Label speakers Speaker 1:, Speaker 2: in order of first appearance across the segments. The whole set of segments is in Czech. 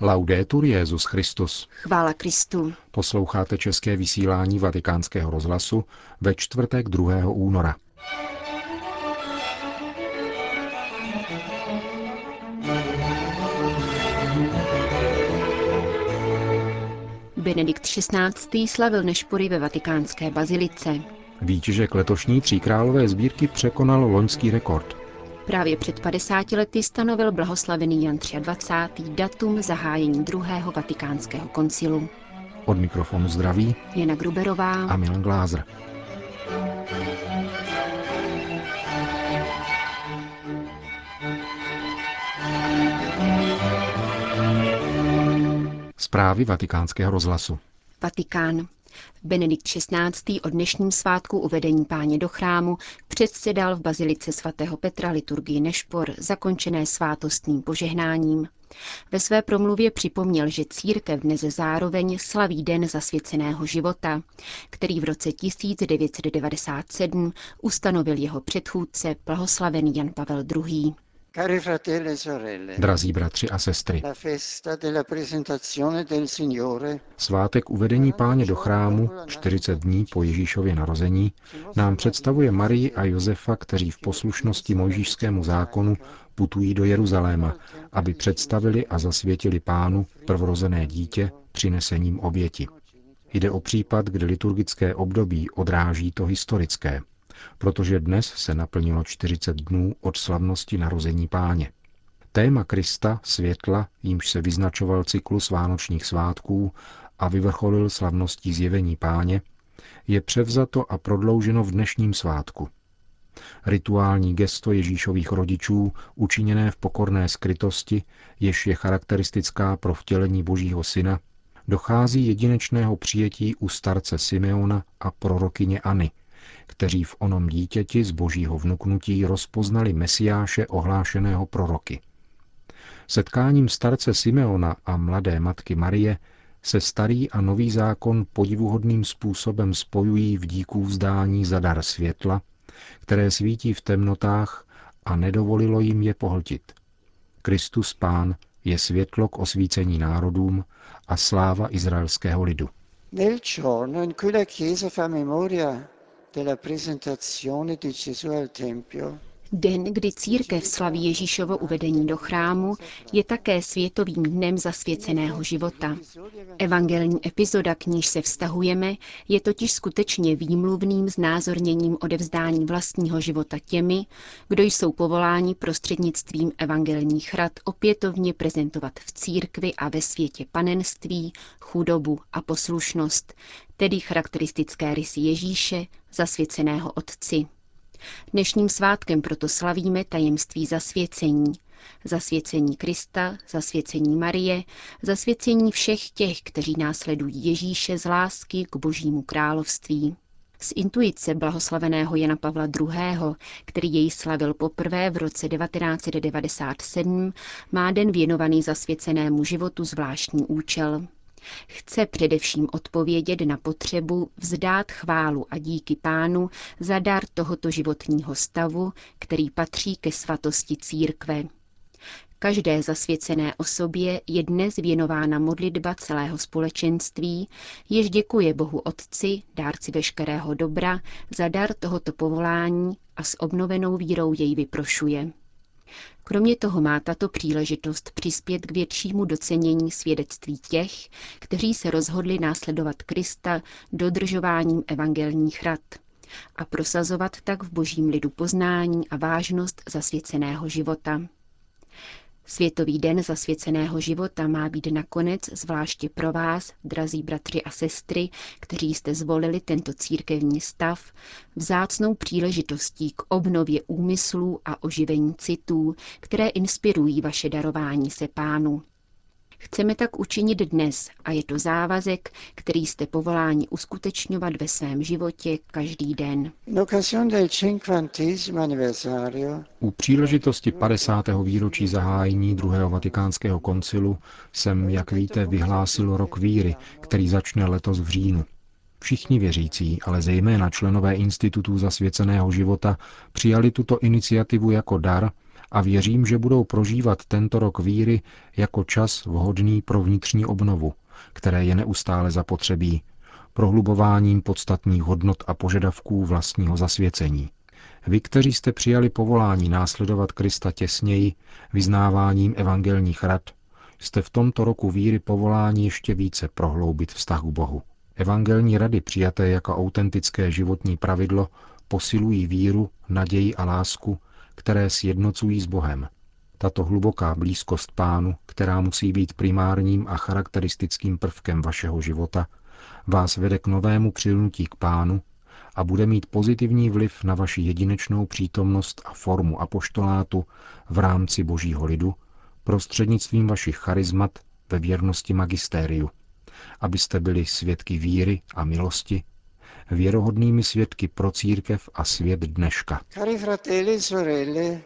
Speaker 1: Laudetur Jezus Christus.
Speaker 2: Chvála Kristu.
Speaker 1: Posloucháte české vysílání Vatikánského rozhlasu ve čtvrtek 2. února.
Speaker 2: Benedikt XVI. slavil nešpory ve vatikánské bazilice.
Speaker 1: Výtěžek letošní tříkrálové sbírky překonal loňský rekord.
Speaker 2: Právě před 50 lety stanovil blahoslavený Jan 23. datum zahájení druhého vatikánského koncilu.
Speaker 1: Od mikrofonu zdraví
Speaker 2: Jana Gruberová
Speaker 1: a Milan Glázer. Zprávy vatikánského rozhlasu.
Speaker 2: Vatikán. Benedikt XVI. o dnešním svátku uvedení páně do chrámu předsedal v bazilice svatého Petra liturgii Nešpor, zakončené svátostným požehnáním. Ve své promluvě připomněl, že církev dnes zároveň slaví den zasvěceného života, který v roce 1997 ustanovil jeho předchůdce blahoslavený Jan Pavel II.
Speaker 1: E Drazí bratři a sestry, svátek uvedení páně do chrámu 40 dní po Ježíšově narození nám představuje Marii a Josefa, kteří v poslušnosti mojžíšskému zákonu putují do Jeruzaléma, aby představili a zasvětili pánu prvorozené dítě přinesením oběti. Jde o případ, kdy liturgické období odráží to historické – protože dnes se naplnilo 40 dnů od slavnosti narození páně. Téma Krista, světla, jímž se vyznačoval cyklus vánočních svátků a vyvrcholil slavností zjevení páně, je převzato a prodlouženo v dnešním svátku. Rituální gesto Ježíšových rodičů, učiněné v pokorné skrytosti, jež je charakteristická pro vtělení Božího syna, dochází jedinečného přijetí u starce Simeona a prorokyněAny – kteří v onom dítěti z božího vnuknutí rozpoznali mesiáše ohlášeného proroky. Setkáním starce Simeona a mladé matky Marie se starý a nový zákon podivuhodným způsobem spojují v díků vzdání za dar světla, které svítí v temnotách a nedovolilo jim je pohltit. Kristus Pán je světlo k osvícení národům a sláva izraelského lidu.
Speaker 2: Della presentazione di Gesù al Tempio Den, kdy církev slaví Ježíšovo uvedení do chrámu, je také světovým dnem zasvěceného života. Evangelní epizoda, k níž se vztahujeme, je totiž skutečně výmluvným znázorněním odevzdání vlastního života těmi, kdo jsou povoláni prostřednictvím evangelních rad opětovně prezentovat v církvi a ve světě panenství, chudobu a poslušnost, tedy charakteristické rysy Ježíše, zasvěceného Otci. Dnešním svátkem proto slavíme tajemství zasvěcení. Zasvěcení Krista, zasvěcení Marie, zasvěcení všech těch, kteří následují Ježíše z lásky k Božímu království. Z intuice blahoslaveného Jana Pavla II., který jej slavil poprvé v roce 1997, má den věnovaný zasvěcenému životu zvláštní účel. Chce především odpovědět na potřebu vzdát chválu a díky pánu za dar tohoto životního stavu, který patří ke svatosti církve. Každé zasvěcené osobě je dnes věnována modlitba celého společenství, jež děkuje Bohu Otci, dárci veškerého dobra, za dar tohoto povolání a s obnovenou vírou jej vyprošuje. Kromě toho má tato příležitost přispět k většímu docenění svědectví těch, kteří se rozhodli následovat Krista dodržováním evangelních rad a prosazovat tak v božím lidu poznání a vážnost zasvěceného života. Světový den zasvěceného života má být nakonec zvláště pro vás, drazí bratři a sestry, kteří jste zvolili tento církevní stav, vzácnou příležitostí k obnově úmyslů a oživení citů, které inspirují vaše darování se pánu. Chceme tak učinit dnes a je to závazek, který jste povoláni uskutečňovat ve svém životě každý den.
Speaker 1: U příležitosti 50. výročí zahájení druhého vatikánského koncilu jsem, jak víte, vyhlásil rok víry, který začne letos v říjnu. Všichni věřící, ale zejména členové institutů zasvěceného života, přijali tuto iniciativu jako dar, a věřím, že budou prožívat tento rok víry jako čas vhodný pro vnitřní obnovu, které je neustále zapotřebí, prohlubováním podstatných hodnot a požadavků vlastního zasvěcení. Vy, kteří jste přijali povolání následovat Krista těsněji, vyznáváním evangelních rad, jste v tomto roku víry povolání ještě více prohloubit vztah k Bohu. Evangelní rady přijaté jako autentické životní pravidlo posilují víru, naději a lásku, které sjednocují s Bohem. Tato hluboká blízkost pánu, která musí být primárním a charakteristickým prvkem vašeho života, vás vede k novému přilnutí k pánu a bude mít pozitivní vliv na vaši jedinečnou přítomnost a formu apoštolátu v rámci božího lidu prostřednictvím vašich charizmat ve věrnosti magistériu, abyste byli svědky víry a milosti, věrohodnými svědky pro církev a svět dneška. Cari fratelli, sorelle,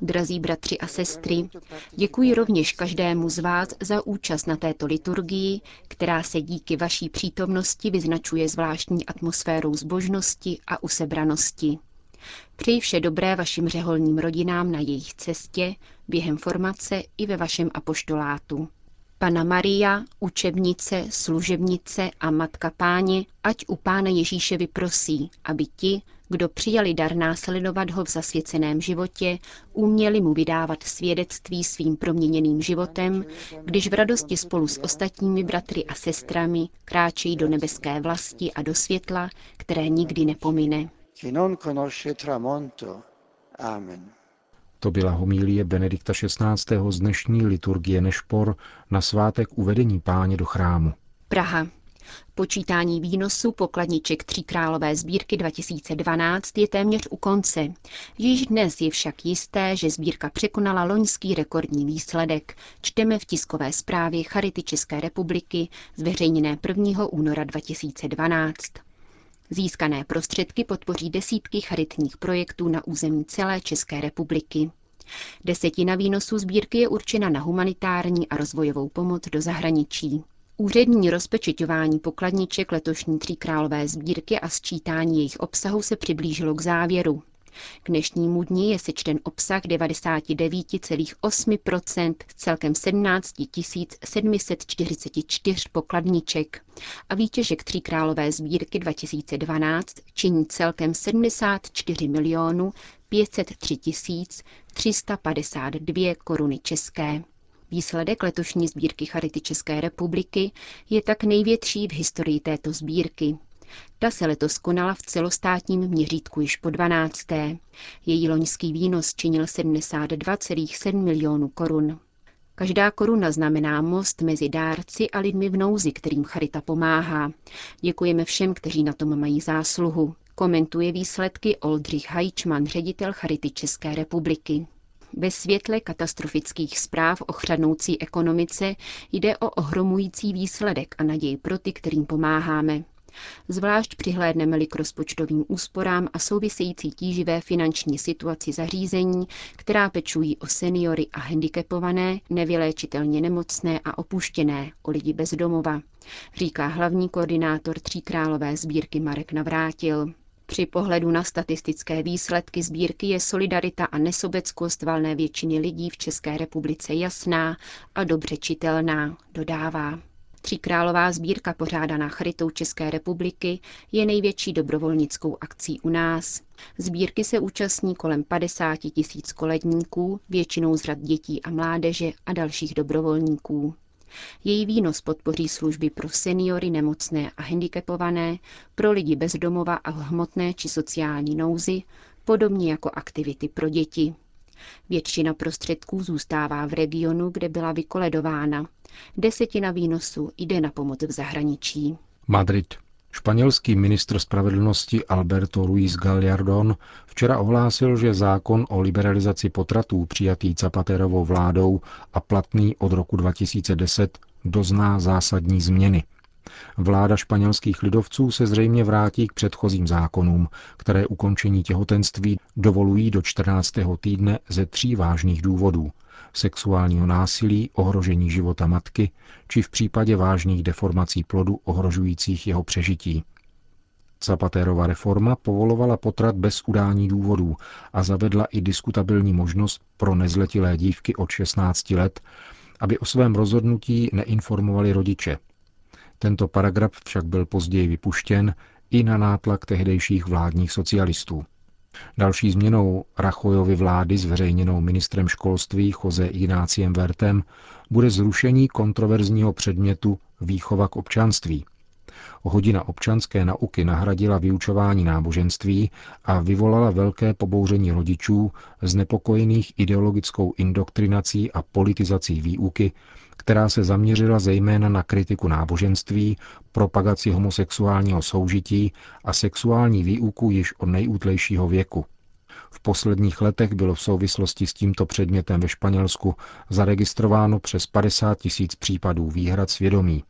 Speaker 2: Drazí bratři a sestry, děkuji rovněž každému z vás za účast na této liturgii, která se díky vaší přítomnosti vyznačuje zvláštní atmosférou zbožnosti a usebranosti. Přeji vše dobré vašim řeholním rodinám na jejich cestě, během formace i ve vašem apoštolátu. Pana Maria, učebnice, služebnice a matka páně, ať u pána Ježíše vyprosí, aby ti, kdo přijali dar následovat ho v zasvěceném životě, uměli mu vydávat svědectví svým proměněným životem, když v radosti spolu s ostatními bratry a sestrami kráčejí do nebeské vlasti a do světla, které nikdy nepomine.
Speaker 1: Amen. To byla homílie Benedikta XVI. z dnešní liturgie Nešpor na svátek uvedení páně do chrámu.
Speaker 2: Praha. Počítání výnosu pokladniček Tříkrálové sbírky 2012 je téměř u konce. Již dnes je však jisté, že sbírka překonala loňský rekordní výsledek. Čteme v tiskové zprávě Charity České republiky zveřejněné 1. února 2012. Získané prostředky podpoří desítky charitních projektů na území celé České republiky. Desetina výnosů sbírky je určena na humanitární a rozvojovou pomoc do zahraničí. Úřední rozpečeťování pokladniček letošní tříkrálové sbírky a sčítání jejich obsahu se přiblížilo k závěru. K dnešnímu dni je sečten obsah 99,8% celkem 17 744 pokladniček a výtěžek Tříkrálové sbírky 2012 činí celkem 74 milionů 503 352 koruny české. Výsledek letošní sbírky Charity České republiky je tak největší v historii této sbírky. Ta se letos konala v celostátním měřítku již po 12. Její loňský výnos činil 72,7 milionů korun. Každá koruna znamená most mezi dárci a lidmi v nouzi, kterým Charita pomáhá. Děkujeme všem, kteří na tom mají zásluhu. Komentuje výsledky Oldřich Hajčman, ředitel Charity České republiky. Ve světle katastrofických zpráv o chřadnoucí ekonomice jde o ohromující výsledek a naději pro ty, kterým pomáháme. Zvlášť přihlédneme-li k rozpočtovým úsporám a související tíživé finanční situaci zařízení, která pečují o seniory a handicapované, nevyléčitelně nemocné a opuštěné, o lidi bez domova, říká hlavní koordinátor Tříkrálové sbírky Marek Navrátil. Při pohledu na statistické výsledky sbírky je solidarita a nesobeckost valné většiny lidí v České republice jasná a dobře čitelná, dodává. Tříkrálová sbírka pořádaná Charitou České republiky je největší dobrovolnickou akcí u nás. Sbírky se účastní kolem 50 tisíc koledníků, většinou z řad dětí a mládeže a dalších dobrovolníků. Její výnos podpoří služby pro seniory, nemocné a handicapované, pro lidi bez domova a hmotné či sociální nouzi, podobně jako aktivity pro děti. Většina prostředků zůstává v regionu, kde byla vykoledována. Desetina výnosu jde na pomoc v zahraničí.
Speaker 1: Madrid. Španělský ministr spravedlnosti Alberto Ruiz Gallardón včera ohlásil, že zákon o liberalizaci potratů přijatý Zapaterovou vládou a platný od roku 2010 dozná zásadní změny. Vláda španělských lidovců se zřejmě vrátí k předchozím zákonům, které ukončení těhotenství dovolují do 14. týdne ze tří vážných důvodů sexuálního násilí, ohrožení života matky či v případě vážných deformací plodu ohrožujících jeho přežití. Zapaterova reforma povolovala potrat bez udání důvodů a zavedla i diskutabilní možnost pro nezletilé dívky od 16 let, aby o svém rozhodnutí neinformovali rodiče. Tento paragraf však byl později vypuštěn i na nátlak tehdejších vládních socialistů. Další změnou Rachojovy vlády zveřejněnou ministrem školství Jose Ignáciem Vertem bude zrušení kontroverzního předmětu výchova k občanství. Hodina občanské nauky nahradila vyučování náboženství a vyvolala velké pobouření rodičů znepokojených ideologickou indoktrinací a politizací výuky, která se zaměřila zejména na kritiku náboženství, propagaci homosexuálního soužití a sexuální výuku již od nejútlejšího věku. V posledních letech bylo v souvislosti s tímto předmětem ve Španělsku zaregistrováno přes 50 tisíc případů výhrad svědomí,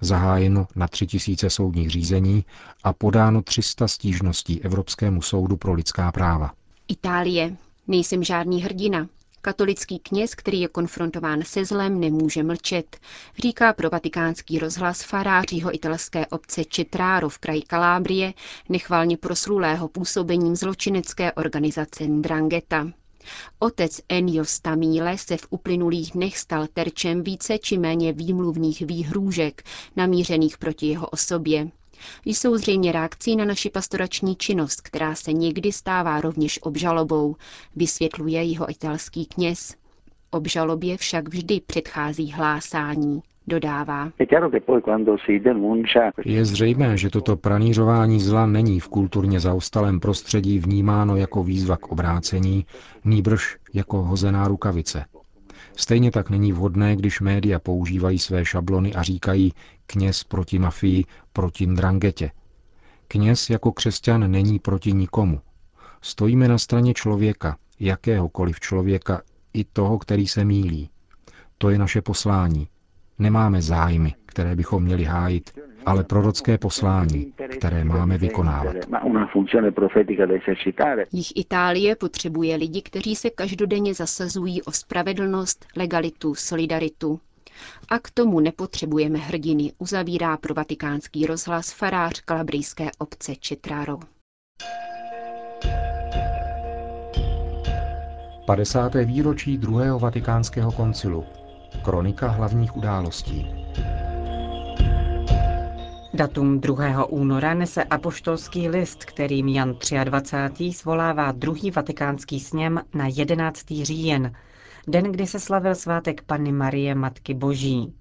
Speaker 1: zahájeno na 3 tisíce soudních řízení a podáno 300 stížností Evropskému soudu pro lidská práva.
Speaker 2: Itálie. Nejsem žádný hrdina, Katolický kněz, který je konfrontován se zlem, nemůže mlčet, říká pro vatikánský rozhlas farářího italské obce Četráro v kraji Kalábrie, nechvalně proslulého působením zločinecké organizace Ndrangheta. Otec Ennio Stamíle se v uplynulých dnech stal terčem více či méně výmluvných výhrůžek namířených proti jeho osobě jsou zřejmě reakcí na naši pastorační činnost, která se někdy stává rovněž obžalobou, vysvětluje jeho italský kněz. Obžalobě však vždy předchází hlásání, dodává.
Speaker 1: Je zřejmé, že toto pranířování zla není v kulturně zaostalém prostředí vnímáno jako výzva k obrácení, nýbrž jako hozená rukavice. Stejně tak není vhodné, když média používají své šablony a říkají kněz proti mafii, proti drangetě. Kněz jako křesťan není proti nikomu. Stojíme na straně člověka, jakéhokoliv člověka, i toho, který se mílí. To je naše poslání. Nemáme zájmy, které bychom měli hájit, ale prorocké poslání, které máme vykonávat.
Speaker 2: Jich Itálie potřebuje lidi, kteří se každodenně zasazují o spravedlnost, legalitu, solidaritu. A k tomu nepotřebujeme hrdiny, uzavírá pro vatikánský rozhlas farář kalabrijské obce Četraro.
Speaker 1: 50. výročí druhého vatikánského koncilu. Kronika hlavních událostí.
Speaker 3: Datum 2. února nese apoštolský list, kterým Jan 23. zvolává druhý vatikánský sněm na 11. říjen, den, kdy se slavil svátek Panny Marie Matky Boží.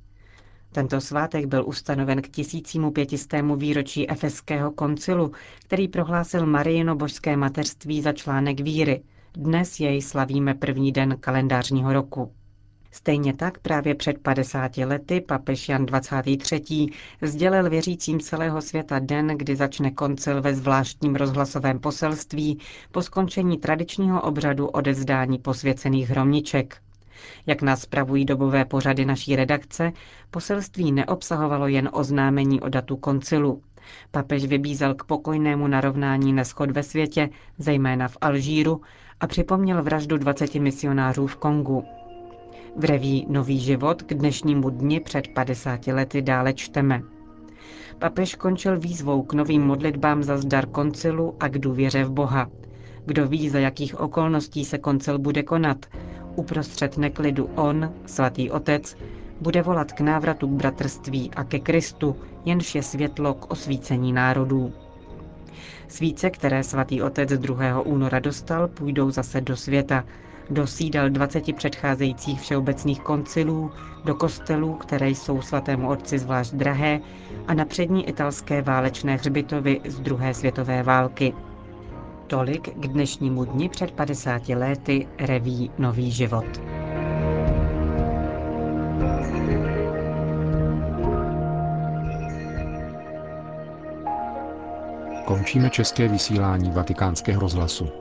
Speaker 3: Tento svátek byl ustanoven k tisícímu pětistému výročí Efeského koncilu, který prohlásil Marijino božské mateřství za článek víry. Dnes jej slavíme první den kalendářního roku. Stejně tak právě před 50 lety papež Jan 23. sdělil věřícím celého světa den, kdy začne koncil ve zvláštním rozhlasovém poselství po skončení tradičního obřadu odevzdání posvěcených hromniček. Jak nás spravují dobové pořady naší redakce, poselství neobsahovalo jen oznámení o datu koncilu. Papež vybízel k pokojnému narovnání neschod ve světě, zejména v Alžíru, a připomněl vraždu 20 misionářů v Kongu. V reví Nový život k dnešnímu dni před 50 lety dále čteme. Papež končil výzvou k novým modlitbám za zdar koncilu a k důvěře v Boha. Kdo ví, za jakých okolností se koncil bude konat, uprostřed neklidu on, svatý otec, bude volat k návratu k bratrství a ke Kristu, jenž je světlo k osvícení národů. Svíce, které svatý otec 2. února dostal, půjdou zase do světa, do sídel 20 předcházejících všeobecných koncilů, do kostelů, které jsou svatému otci zvlášť drahé, a na přední italské válečné hřbitovy z druhé světové války. Tolik k dnešnímu dni před 50 lety reví Nový život.
Speaker 1: Končíme české vysílání vatikánského rozhlasu.